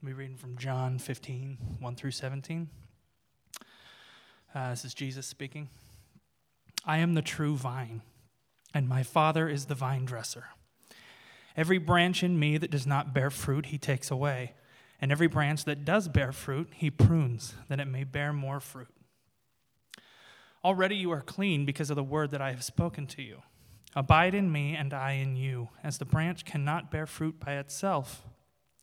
We're reading from John 15, 1 through 17. Uh, this is Jesus speaking. I am the true vine, and my Father is the vine dresser. Every branch in me that does not bear fruit, he takes away. And every branch that does bear fruit, he prunes, that it may bear more fruit. Already you are clean because of the word that I have spoken to you. Abide in me, and I in you, as the branch cannot bear fruit by itself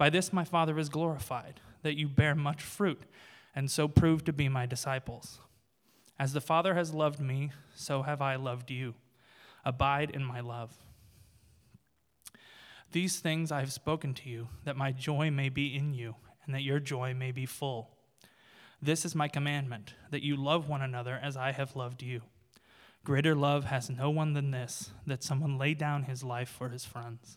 By this my Father is glorified, that you bear much fruit, and so prove to be my disciples. As the Father has loved me, so have I loved you. Abide in my love. These things I have spoken to you, that my joy may be in you, and that your joy may be full. This is my commandment, that you love one another as I have loved you. Greater love has no one than this, that someone lay down his life for his friends.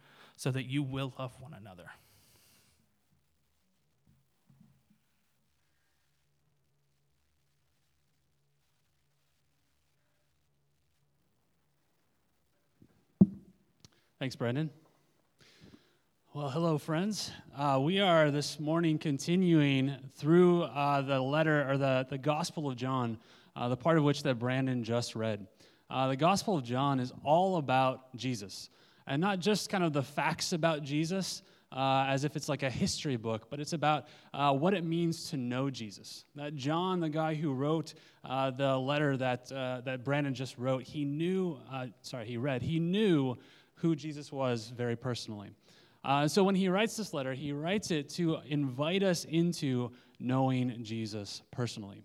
so that you will love one another. Thanks, Brendan. Well, hello, friends. Uh, we are this morning continuing through uh, the letter or the, the Gospel of John, uh, the part of which that Brandon just read. Uh, the Gospel of John is all about Jesus and not just kind of the facts about Jesus. Uh, as if it's like a history book, but it's about uh, what it means to know Jesus. That John, the guy who wrote uh, the letter that, uh, that Brandon just wrote, he knew, uh, sorry, he read, he knew who Jesus was very personally. Uh, so when he writes this letter, he writes it to invite us into knowing Jesus personally.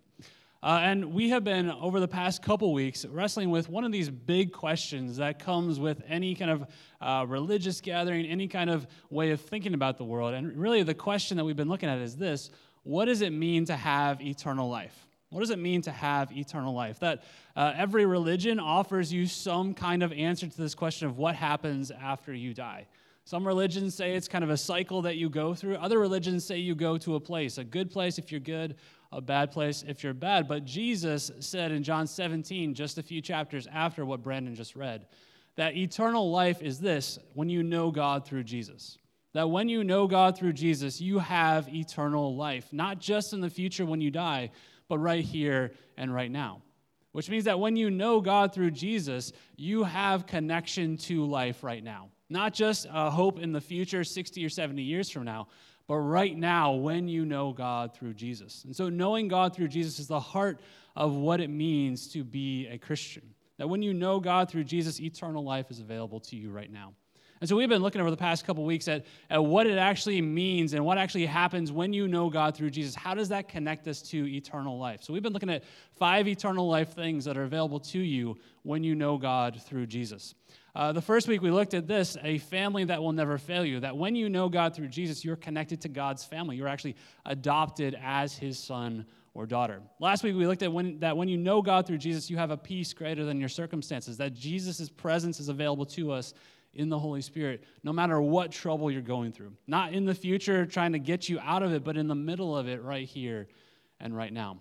Uh, and we have been, over the past couple weeks, wrestling with one of these big questions that comes with any kind of uh, religious gathering, any kind of way of thinking about the world. And really, the question that we've been looking at is this What does it mean to have eternal life? What does it mean to have eternal life? That uh, every religion offers you some kind of answer to this question of what happens after you die. Some religions say it's kind of a cycle that you go through. Other religions say you go to a place, a good place if you're good, a bad place if you're bad. But Jesus said in John 17, just a few chapters after what Brandon just read, that eternal life is this when you know God through Jesus. That when you know God through Jesus, you have eternal life, not just in the future when you die, but right here and right now. Which means that when you know God through Jesus, you have connection to life right now. Not just a hope in the future, 60 or 70 years from now, but right now when you know God through Jesus. And so, knowing God through Jesus is the heart of what it means to be a Christian. That when you know God through Jesus, eternal life is available to you right now. And so we've been looking over the past couple weeks at, at what it actually means and what actually happens when you know God through Jesus. How does that connect us to eternal life? So we've been looking at five eternal life things that are available to you when you know God through Jesus. Uh, the first week we looked at this a family that will never fail you. That when you know God through Jesus, you're connected to God's family. You're actually adopted as his son or daughter. Last week we looked at when, that when you know God through Jesus, you have a peace greater than your circumstances. That Jesus' presence is available to us in the Holy Spirit, no matter what trouble you're going through. Not in the future trying to get you out of it, but in the middle of it right here and right now.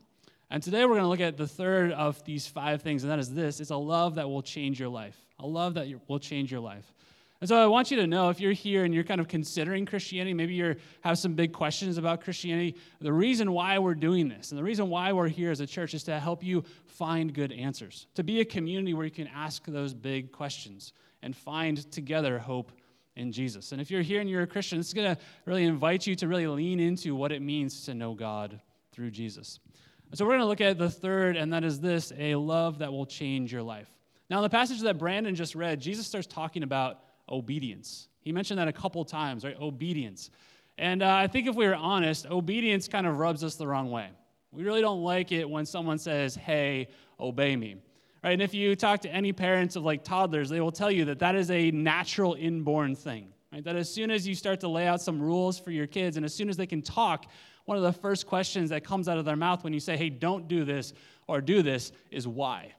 And today we're going to look at the third of these five things, and that is this it's a love that will change your life. A love that will change your life. And so I want you to know if you're here and you're kind of considering Christianity, maybe you have some big questions about Christianity, the reason why we're doing this and the reason why we're here as a church is to help you find good answers, to be a community where you can ask those big questions and find together hope in Jesus. And if you're here and you're a Christian, it's going to really invite you to really lean into what it means to know God through Jesus. So we're going to look at the third, and that is this a love that will change your life. Now, in the passage that Brandon just read, Jesus starts talking about obedience. He mentioned that a couple times, right? Obedience. And uh, I think if we were honest, obedience kind of rubs us the wrong way. We really don't like it when someone says, hey, obey me. Right? And if you talk to any parents of like toddlers, they will tell you that that is a natural inborn thing. Right? That as soon as you start to lay out some rules for your kids, and as soon as they can talk, one of the first questions that comes out of their mouth when you say, hey, don't do this or do this is why.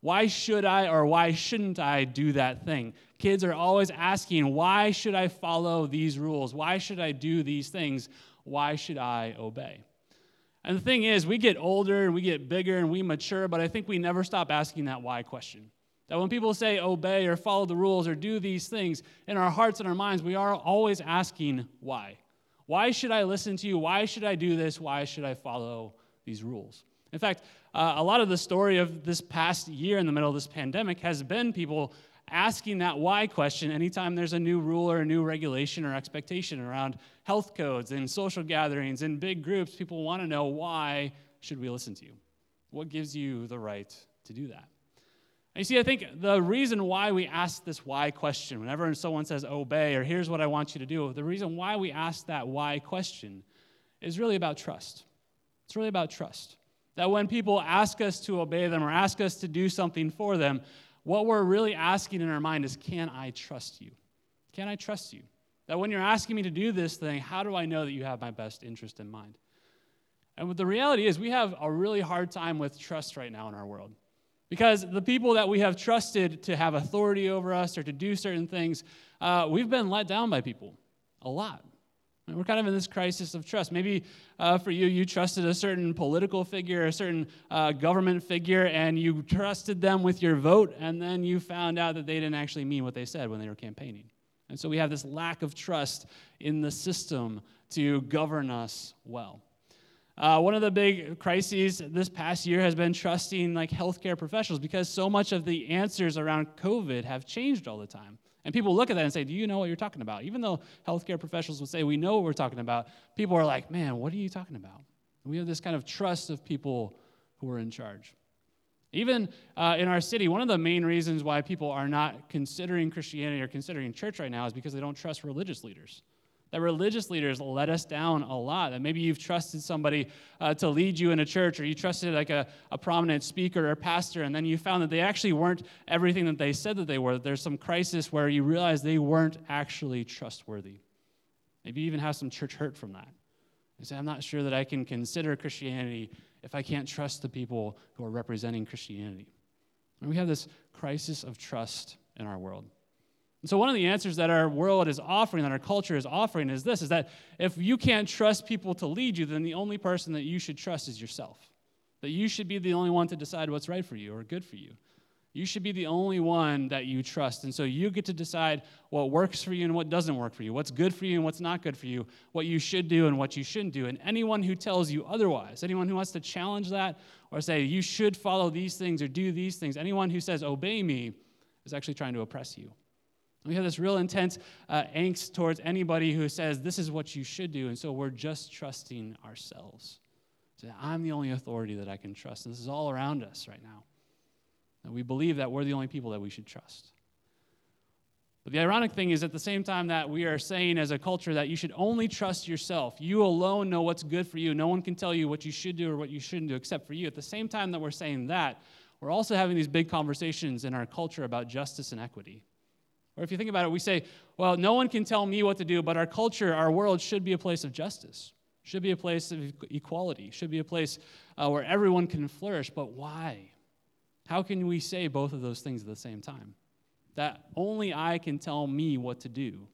Why should I or why shouldn't I do that thing? Kids are always asking, why should I follow these rules? Why should I do these things? Why should I obey? And the thing is, we get older and we get bigger and we mature, but I think we never stop asking that why question. That when people say obey or follow the rules or do these things, in our hearts and our minds, we are always asking why. Why should I listen to you? Why should I do this? Why should I follow these rules? In fact, uh, a lot of the story of this past year in the middle of this pandemic has been people asking that why question anytime there's a new rule or a new regulation or expectation around health codes and social gatherings and big groups people want to know why should we listen to you what gives you the right to do that and you see i think the reason why we ask this why question whenever someone says obey or here's what i want you to do the reason why we ask that why question is really about trust it's really about trust that when people ask us to obey them or ask us to do something for them what we're really asking in our mind is can I trust you? Can I trust you? That when you're asking me to do this thing, how do I know that you have my best interest in mind? And the reality is, we have a really hard time with trust right now in our world. Because the people that we have trusted to have authority over us or to do certain things, uh, we've been let down by people a lot. We're kind of in this crisis of trust. Maybe uh, for you, you trusted a certain political figure, a certain uh, government figure, and you trusted them with your vote, and then you found out that they didn't actually mean what they said when they were campaigning. And so we have this lack of trust in the system to govern us well. Uh, one of the big crises this past year has been trusting like healthcare professionals because so much of the answers around COVID have changed all the time. And people look at that and say, Do you know what you're talking about? Even though healthcare professionals would say, We know what we're talking about, people are like, Man, what are you talking about? we have this kind of trust of people who are in charge. Even uh, in our city, one of the main reasons why people are not considering Christianity or considering church right now is because they don't trust religious leaders that religious leaders let us down a lot. That maybe you've trusted somebody uh, to lead you in a church, or you trusted like a, a prominent speaker or pastor, and then you found that they actually weren't everything that they said that they were. That There's some crisis where you realize they weren't actually trustworthy. Maybe you even have some church hurt from that. You say, I'm not sure that I can consider Christianity if I can't trust the people who are representing Christianity. And we have this crisis of trust in our world. And so one of the answers that our world is offering, that our culture is offering, is this is that if you can't trust people to lead you, then the only person that you should trust is yourself. That you should be the only one to decide what's right for you or good for you. You should be the only one that you trust. And so you get to decide what works for you and what doesn't work for you, what's good for you and what's not good for you, what you should do and what you shouldn't do. And anyone who tells you otherwise, anyone who wants to challenge that or say you should follow these things or do these things, anyone who says obey me is actually trying to oppress you. We have this real intense uh, angst towards anybody who says this is what you should do, and so we're just trusting ourselves. So I'm the only authority that I can trust. And this is all around us right now. And we believe that we're the only people that we should trust. But the ironic thing is, at the same time that we are saying as a culture that you should only trust yourself, you alone know what's good for you. No one can tell you what you should do or what you shouldn't do except for you. At the same time that we're saying that, we're also having these big conversations in our culture about justice and equity. Or if you think about it, we say, well, no one can tell me what to do, but our culture, our world should be a place of justice, should be a place of equality, should be a place uh, where everyone can flourish. But why? How can we say both of those things at the same time? That only I can tell me what to do,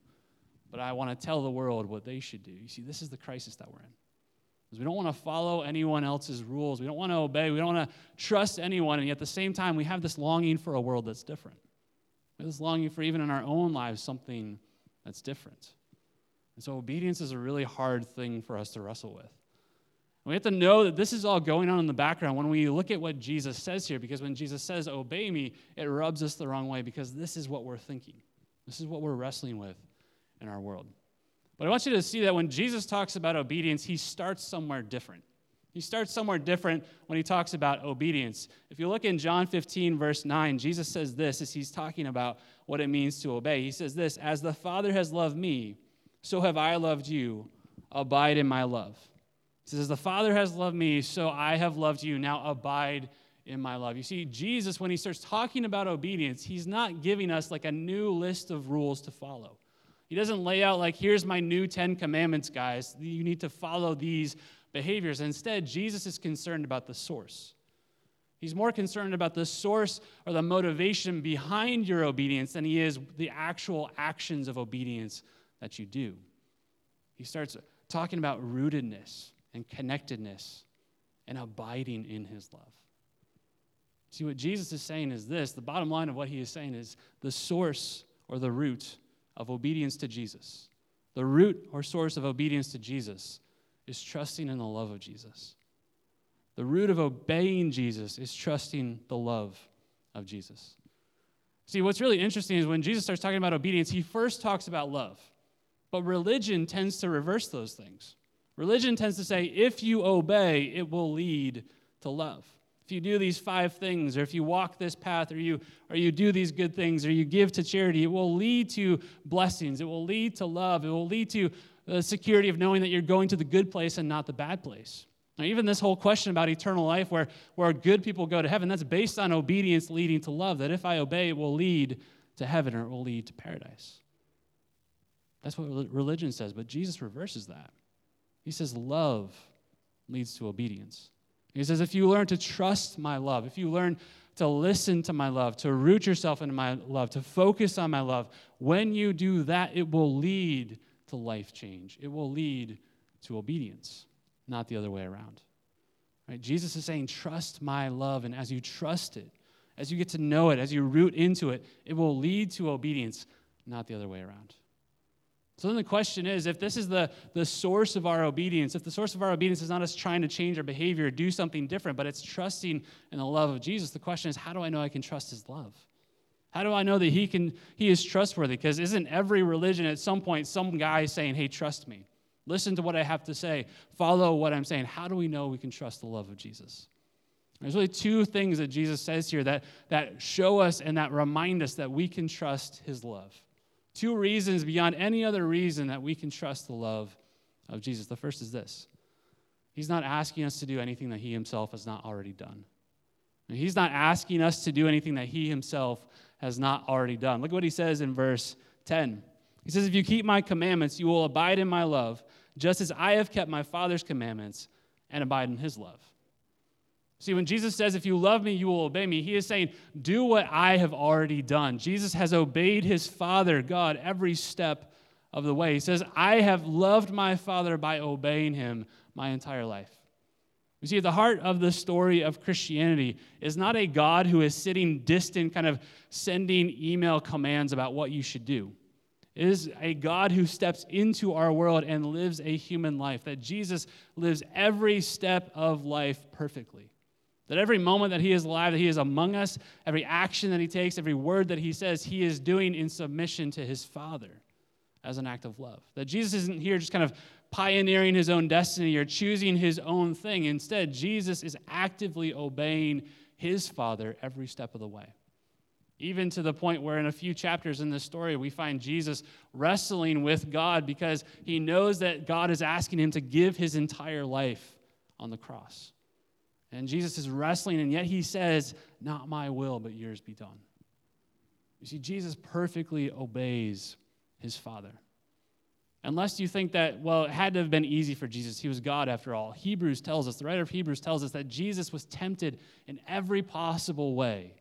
but I want to tell the world what they should do. You see, this is the crisis that we're in. We don't want to follow anyone else's rules. We don't want to obey. We don't want to trust anyone. And yet at the same time, we have this longing for a world that's different. This longing for even in our own lives something that's different. And so obedience is a really hard thing for us to wrestle with. we have to know that this is all going on in the background when we look at what Jesus says here, because when Jesus says, Obey me, it rubs us the wrong way because this is what we're thinking. This is what we're wrestling with in our world. But I want you to see that when Jesus talks about obedience, he starts somewhere different. He starts somewhere different when he talks about obedience. If you look in John 15, verse 9, Jesus says this as he's talking about what it means to obey. He says this As the Father has loved me, so have I loved you. Abide in my love. He says, As the Father has loved me, so I have loved you. Now abide in my love. You see, Jesus, when he starts talking about obedience, he's not giving us like a new list of rules to follow. He doesn't lay out, like, here's my new 10 commandments, guys. You need to follow these behaviors. Instead, Jesus is concerned about the source. He's more concerned about the source or the motivation behind your obedience than he is the actual actions of obedience that you do. He starts talking about rootedness and connectedness and abiding in his love. See, what Jesus is saying is this the bottom line of what he is saying is the source or the root of obedience to Jesus. The root or source of obedience to Jesus is trusting in the love of Jesus. The root of obeying Jesus is trusting the love of Jesus. See, what's really interesting is when Jesus starts talking about obedience, he first talks about love. But religion tends to reverse those things. Religion tends to say, if you obey, it will lead to love. If you do these five things, or if you walk this path, or you, or you do these good things, or you give to charity, it will lead to blessings. It will lead to love. It will lead to the security of knowing that you're going to the good place and not the bad place. Now, even this whole question about eternal life, where, where good people go to heaven, that's based on obedience leading to love. That if I obey, it will lead to heaven or it will lead to paradise. That's what religion says, but Jesus reverses that. He says, Love leads to obedience. He says, If you learn to trust my love, if you learn to listen to my love, to root yourself into my love, to focus on my love, when you do that, it will lead to life change. It will lead to obedience, not the other way around. Right? Jesus is saying, Trust my love. And as you trust it, as you get to know it, as you root into it, it will lead to obedience, not the other way around. So then the question is if this is the, the source of our obedience, if the source of our obedience is not us trying to change our behavior or do something different, but it's trusting in the love of Jesus, the question is how do I know I can trust his love? How do I know that he can he is trustworthy? Because isn't every religion at some point some guy saying, "Hey, trust me. Listen to what I have to say. Follow what I'm saying." How do we know we can trust the love of Jesus? There's really two things that Jesus says here that, that show us and that remind us that we can trust his love. Two reasons beyond any other reason that we can trust the love of Jesus. The first is this He's not asking us to do anything that He Himself has not already done. He's not asking us to do anything that He Himself has not already done. Look at what He says in verse 10. He says, If you keep my commandments, you will abide in my love, just as I have kept my Father's commandments and abide in His love. See, when Jesus says, If you love me, you will obey me, he is saying, Do what I have already done. Jesus has obeyed his Father, God, every step of the way. He says, I have loved my Father by obeying him my entire life. You see, the heart of the story of Christianity is not a God who is sitting distant, kind of sending email commands about what you should do. It is a God who steps into our world and lives a human life, that Jesus lives every step of life perfectly. That every moment that he is alive, that he is among us, every action that he takes, every word that he says, he is doing in submission to his Father as an act of love. That Jesus isn't here just kind of pioneering his own destiny or choosing his own thing. Instead, Jesus is actively obeying his Father every step of the way. Even to the point where, in a few chapters in this story, we find Jesus wrestling with God because he knows that God is asking him to give his entire life on the cross. And Jesus is wrestling, and yet he says, Not my will, but yours be done. You see, Jesus perfectly obeys his Father. Unless you think that, well, it had to have been easy for Jesus. He was God after all. Hebrews tells us, the writer of Hebrews tells us that Jesus was tempted in every possible way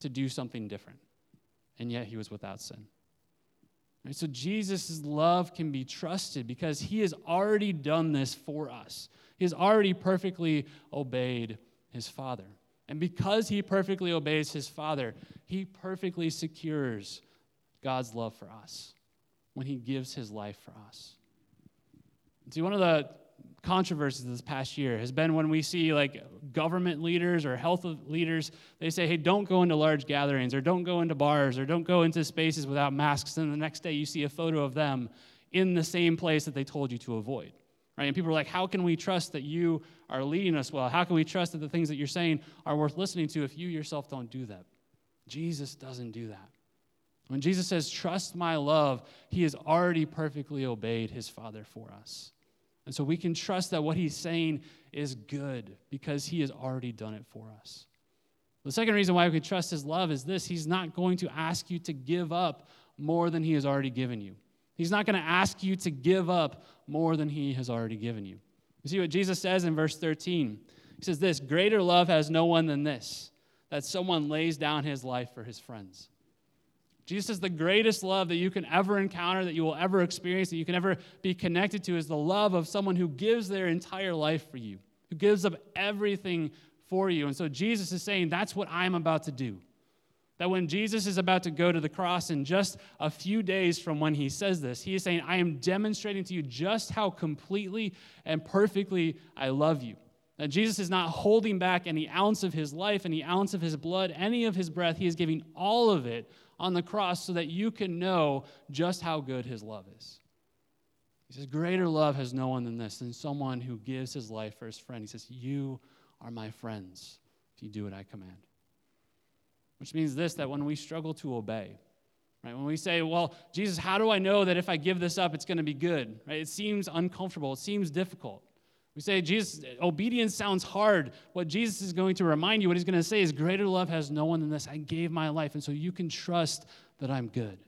to do something different, and yet he was without sin. So Jesus' love can be trusted because he has already done this for us. He has already perfectly obeyed his Father. And because he perfectly obeys his Father, he perfectly secures God's love for us when he gives his life for us. See, one of the controversies this past year has been when we see like government leaders or health leaders, they say, hey, don't go into large gatherings or don't go into bars or don't go into spaces without masks. And the next day you see a photo of them in the same place that they told you to avoid. Right? And people are like, how can we trust that you are leading us well? How can we trust that the things that you're saying are worth listening to if you yourself don't do that? Jesus doesn't do that. When Jesus says, Trust my love, he has already perfectly obeyed his Father for us. And so we can trust that what he's saying is good because he has already done it for us. The second reason why we can trust his love is this he's not going to ask you to give up more than he has already given you. He's not going to ask you to give up more than he has already given you. You see what Jesus says in verse 13? He says, This greater love has no one than this, that someone lays down his life for his friends. Jesus says the greatest love that you can ever encounter, that you will ever experience, that you can ever be connected to is the love of someone who gives their entire life for you, who gives up everything for you. And so Jesus is saying, That's what I'm about to do. That when Jesus is about to go to the cross in just a few days from when he says this, he is saying, I am demonstrating to you just how completely and perfectly I love you. That Jesus is not holding back any ounce of his life, any ounce of his blood, any of his breath. He is giving all of it on the cross so that you can know just how good his love is. He says, Greater love has no one than this, than someone who gives his life for his friend. He says, You are my friends if you do what I command. Which means this that when we struggle to obey, right, when we say, Well, Jesus, how do I know that if I give this up, it's going to be good? Right? It seems uncomfortable, it seems difficult. We say, Jesus, obedience sounds hard. What Jesus is going to remind you, what he's going to say is, Greater love has no one than this. I gave my life. And so you can trust that I'm good.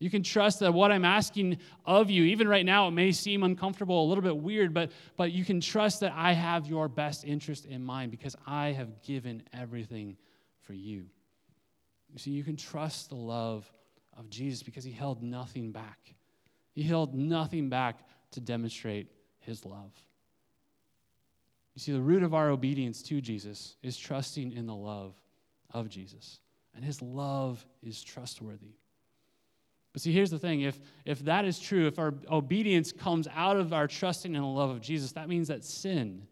You can trust that what I'm asking of you, even right now, it may seem uncomfortable, a little bit weird, but, but you can trust that I have your best interest in mind because I have given everything for you. You see, you can trust the love of Jesus because he held nothing back. He held nothing back to demonstrate his love. You see, the root of our obedience to Jesus is trusting in the love of Jesus. And his love is trustworthy. But see, here's the thing if, if that is true, if our obedience comes out of our trusting in the love of Jesus, that means that sin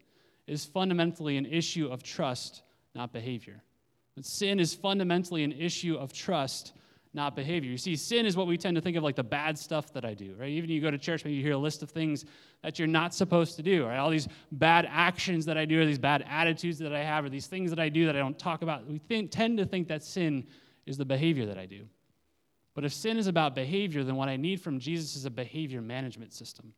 is fundamentally an issue of trust, not behavior. That sin is fundamentally an issue of trust, not behavior. You see, sin is what we tend to think of like the bad stuff that I do, right? Even you go to church, maybe you hear a list of things that you're not supposed to do, right? All these bad actions that I do, or these bad attitudes that I have, or these things that I do that I don't talk about. We think, tend to think that sin is the behavior that I do. But if sin is about behavior, then what I need from Jesus is a behavior management system.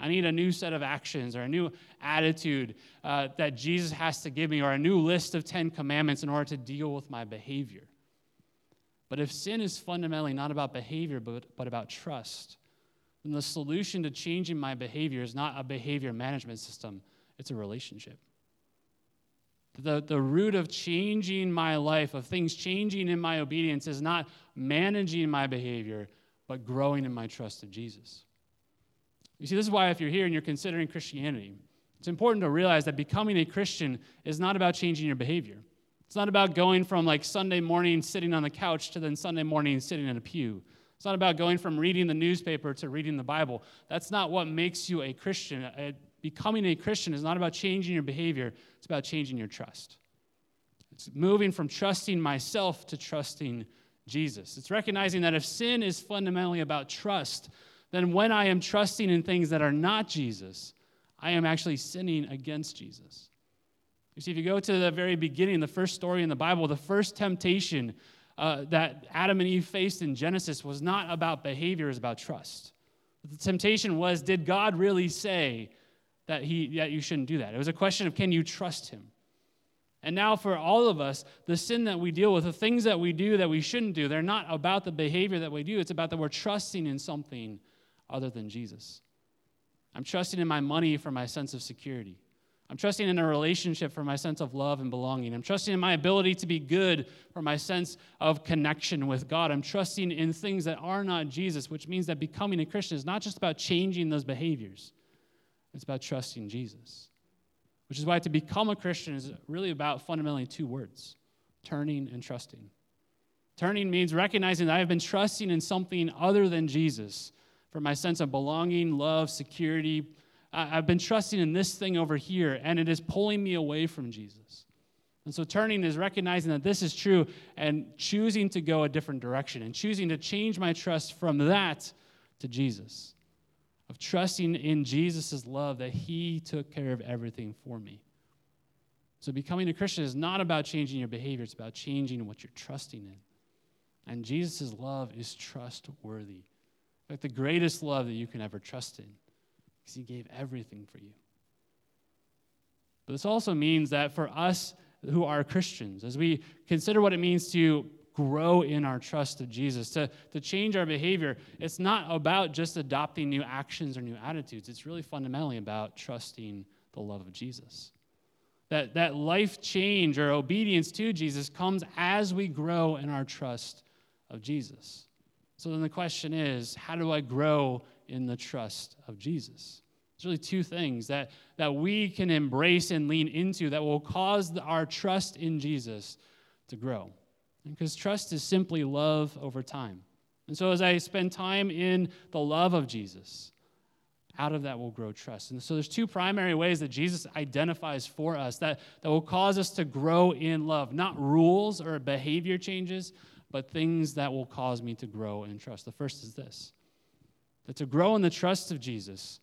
I need a new set of actions or a new attitude uh, that Jesus has to give me, or a new list of 10 commandments in order to deal with my behavior. But if sin is fundamentally not about behavior, but, but about trust, then the solution to changing my behavior is not a behavior management system, it's a relationship. The, the root of changing my life, of things changing in my obedience, is not managing my behavior, but growing in my trust of Jesus. You see, this is why if you're here and you're considering Christianity, it's important to realize that becoming a Christian is not about changing your behavior. It's not about going from like Sunday morning sitting on the couch to then Sunday morning sitting in a pew. It's not about going from reading the newspaper to reading the Bible. That's not what makes you a Christian. Uh, becoming a Christian is not about changing your behavior, it's about changing your trust. It's moving from trusting myself to trusting Jesus. It's recognizing that if sin is fundamentally about trust, then when I am trusting in things that are not Jesus, I am actually sinning against Jesus. You see, if you go to the very beginning, the first story in the Bible, the first temptation uh, that Adam and Eve faced in Genesis was not about behavior, it was about trust. The temptation was, did God really say that, he, that you shouldn't do that? It was a question of, can you trust him? And now, for all of us, the sin that we deal with, the things that we do that we shouldn't do, they're not about the behavior that we do. It's about that we're trusting in something other than Jesus. I'm trusting in my money for my sense of security. I'm trusting in a relationship for my sense of love and belonging. I'm trusting in my ability to be good for my sense of connection with God. I'm trusting in things that are not Jesus, which means that becoming a Christian is not just about changing those behaviors, it's about trusting Jesus. Which is why to become a Christian is really about fundamentally two words turning and trusting. Turning means recognizing that I have been trusting in something other than Jesus for my sense of belonging, love, security, I've been trusting in this thing over here, and it is pulling me away from Jesus. And so turning is recognizing that this is true and choosing to go a different direction and choosing to change my trust from that to Jesus. Of trusting in Jesus' love that he took care of everything for me. So becoming a Christian is not about changing your behavior, it's about changing what you're trusting in. And Jesus' love is trustworthy. Fact, the greatest love that you can ever trust in, because he gave everything for you. But this also means that for us who are Christians, as we consider what it means to grow in our trust of Jesus, to, to change our behavior, it's not about just adopting new actions or new attitudes. It's really fundamentally about trusting the love of Jesus. That, that life change or obedience to Jesus comes as we grow in our trust of Jesus. So then the question is how do I grow in the trust of Jesus? There's really two things that, that we can embrace and lean into that will cause the, our trust in Jesus to grow. Because trust is simply love over time. And so as I spend time in the love of Jesus, out of that will grow trust. And so there's two primary ways that Jesus identifies for us that, that will cause us to grow in love. Not rules or behavior changes, but things that will cause me to grow in trust. The first is this that to grow in the trust of Jesus,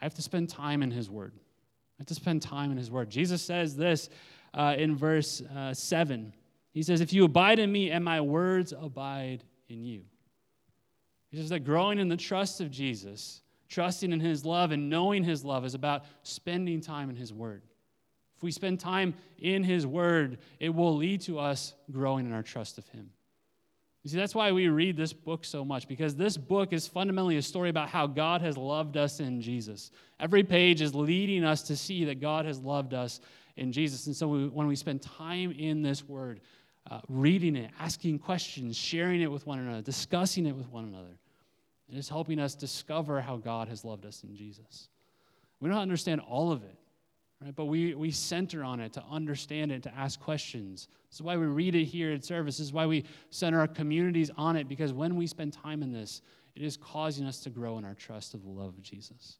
I have to spend time in His Word. I have to spend time in His Word. Jesus says this uh, in verse uh, 7. He says, If you abide in me and my words abide in you. He says that growing in the trust of Jesus, trusting in His love and knowing His love is about spending time in His Word. If we spend time in His Word, it will lead to us growing in our trust of Him. You see, that's why we read this book so much, because this book is fundamentally a story about how God has loved us in Jesus. Every page is leading us to see that God has loved us in Jesus. And so we, when we spend time in this word, uh, reading it, asking questions, sharing it with one another, discussing it with one another, it is helping us discover how God has loved us in Jesus. We don't understand all of it, right? But we, we center on it to understand it, to ask questions. This is why we read it here at service. This is why we center our communities on it, because when we spend time in this, it is causing us to grow in our trust of the love of Jesus.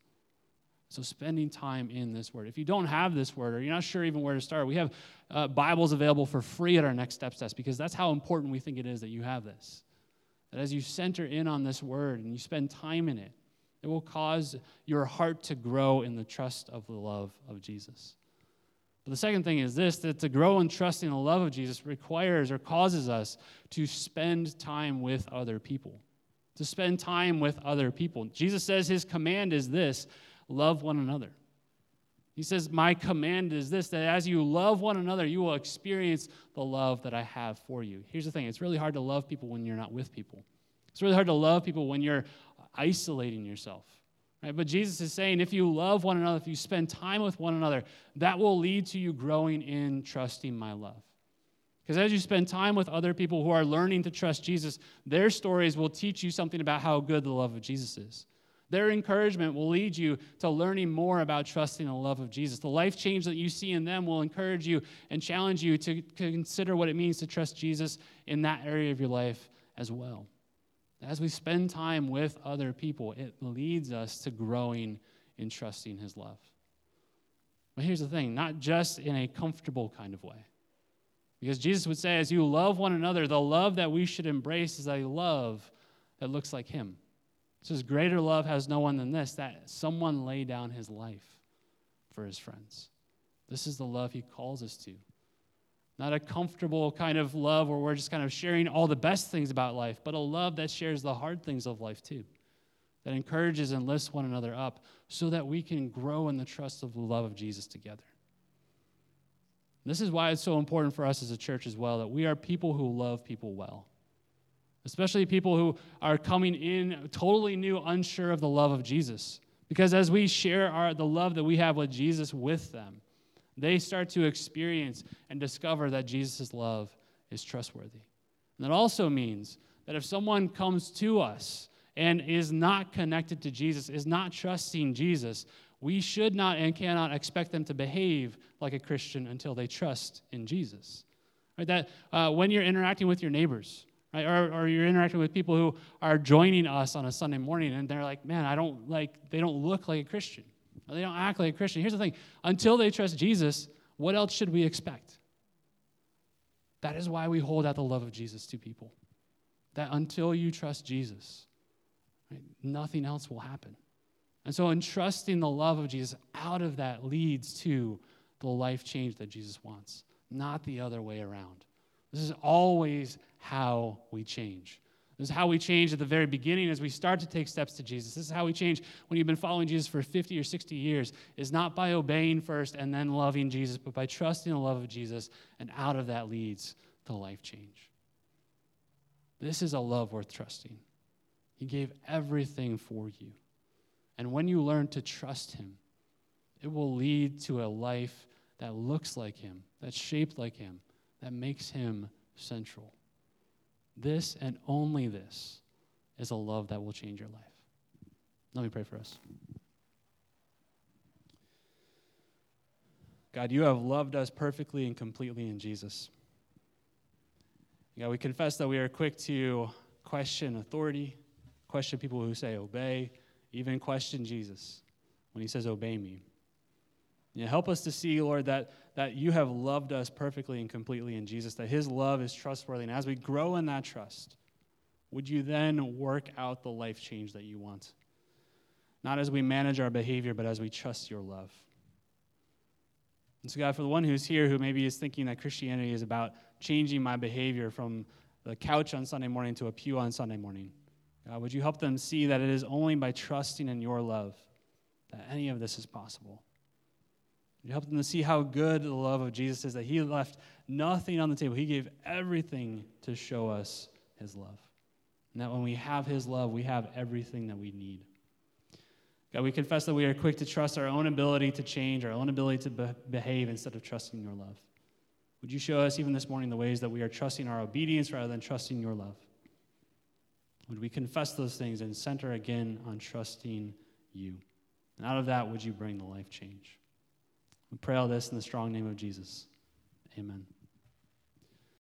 So, spending time in this word. If you don't have this word, or you're not sure even where to start, we have uh, Bibles available for free at our Next Steps test because that's how important we think it is that you have this. That as you center in on this word and you spend time in it, it will cause your heart to grow in the trust of the love of Jesus. But the second thing is this that to grow in trusting the love of Jesus requires or causes us to spend time with other people. To spend time with other people. Jesus says his command is this love one another. He says, My command is this that as you love one another, you will experience the love that I have for you. Here's the thing it's really hard to love people when you're not with people. It's really hard to love people when you're isolating yourself. Right? But Jesus is saying if you love one another, if you spend time with one another, that will lead to you growing in trusting my love. Because as you spend time with other people who are learning to trust Jesus, their stories will teach you something about how good the love of Jesus is. Their encouragement will lead you to learning more about trusting the love of Jesus. The life change that you see in them will encourage you and challenge you to consider what it means to trust Jesus in that area of your life as well. As we spend time with other people, it leads us to growing in trusting His love. But here's the thing not just in a comfortable kind of way. Because Jesus would say, as you love one another, the love that we should embrace is a love that looks like Him. It says, Greater love has no one than this, that someone lay down his life for his friends. This is the love He calls us to. Not a comfortable kind of love where we're just kind of sharing all the best things about life, but a love that shares the hard things of life too, that encourages and lifts one another up so that we can grow in the trust of the love of Jesus together. This is why it's so important for us as a church as well that we are people who love people well. Especially people who are coming in totally new, unsure of the love of Jesus. Because as we share our, the love that we have with Jesus with them, they start to experience and discover that Jesus' love is trustworthy. And that also means that if someone comes to us and is not connected to Jesus, is not trusting Jesus, we should not and cannot expect them to behave like a Christian until they trust in Jesus. Right? That uh, when you're interacting with your neighbors, right, or, or you're interacting with people who are joining us on a Sunday morning, and they're like, "Man, I don't like. They don't look like a Christian." Or they don't act like a Christian. Here's the thing until they trust Jesus, what else should we expect? That is why we hold out the love of Jesus to people. That until you trust Jesus, right, nothing else will happen. And so, in trusting the love of Jesus, out of that leads to the life change that Jesus wants, not the other way around. This is always how we change. This is how we change at the very beginning as we start to take steps to Jesus. This is how we change when you've been following Jesus for 50 or 60 years, is not by obeying first and then loving Jesus, but by trusting the love of Jesus, and out of that leads to life change. This is a love worth trusting. He gave everything for you. And when you learn to trust Him, it will lead to a life that looks like Him, that's shaped like Him, that makes Him central. This and only this is a love that will change your life. Let me pray for us. God, you have loved us perfectly and completely in Jesus. God, we confess that we are quick to question authority, question people who say obey, even question Jesus when he says, Obey me. Help us to see, Lord, that, that you have loved us perfectly and completely in Jesus, that his love is trustworthy. And as we grow in that trust, would you then work out the life change that you want? Not as we manage our behavior, but as we trust your love. And so, God, for the one who's here who maybe is thinking that Christianity is about changing my behavior from the couch on Sunday morning to a pew on Sunday morning, God, would you help them see that it is only by trusting in your love that any of this is possible? You help them to see how good the love of Jesus is, that he left nothing on the table. He gave everything to show us his love. And that when we have his love, we have everything that we need. God, we confess that we are quick to trust our own ability to change, our own ability to be- behave instead of trusting your love. Would you show us even this morning the ways that we are trusting our obedience rather than trusting your love? Would we confess those things and center again on trusting you? And out of that, would you bring the life change? We pray all this in the strong name of Jesus. Amen.